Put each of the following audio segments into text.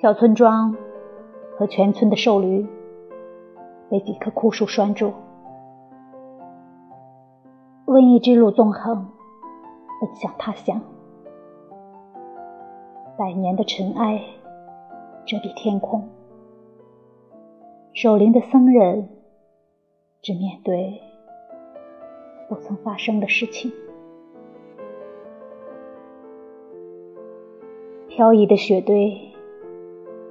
小村庄和全村的瘦驴被几棵枯树拴住。瘟疫之路纵横，奔向他乡。百年的尘埃遮蔽天空，守灵的僧人只面对不曾发生的事情。飘逸的雪堆。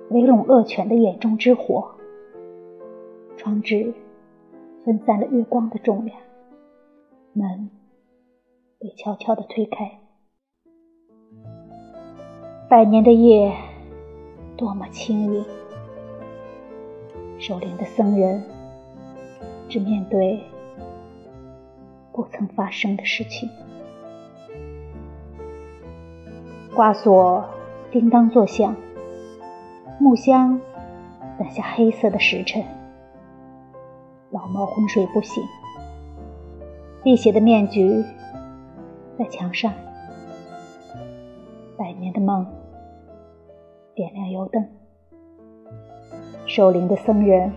围拢恶犬的眼中之火，窗纸分散了月光的重量，门被悄悄地推开。百年的夜多么轻盈，守灵的僧人只面对不曾发生的事情。挂锁叮当作响。木箱等下黑色的时辰，老猫昏睡不醒，辟邪的面具在墙上，百年的梦点亮油灯，守灵的僧人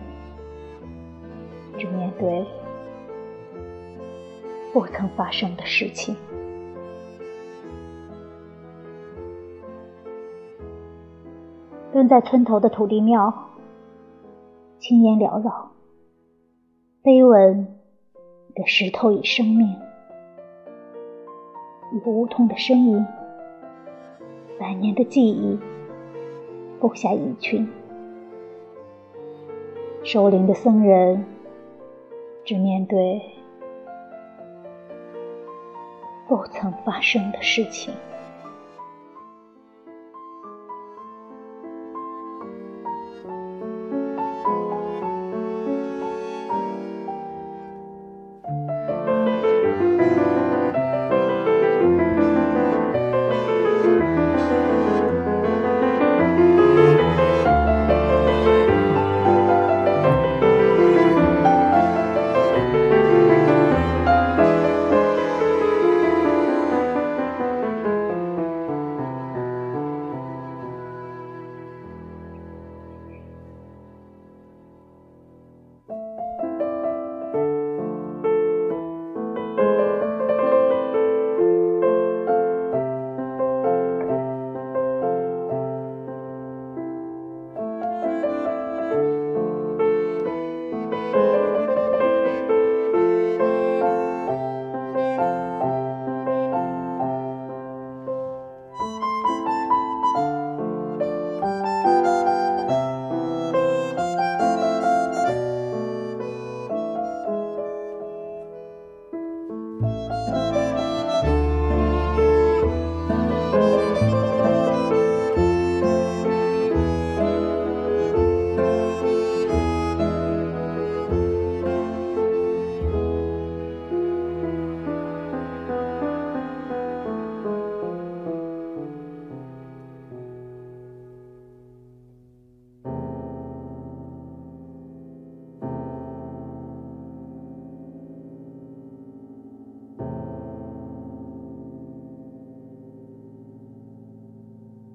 只面对不曾发生的事情。蹲在村头的土地庙，青烟缭绕，碑文的石头与生命，一个梧桐的身影，百年的记忆布下蚁群，守灵的僧人只面对不曾发生的事情。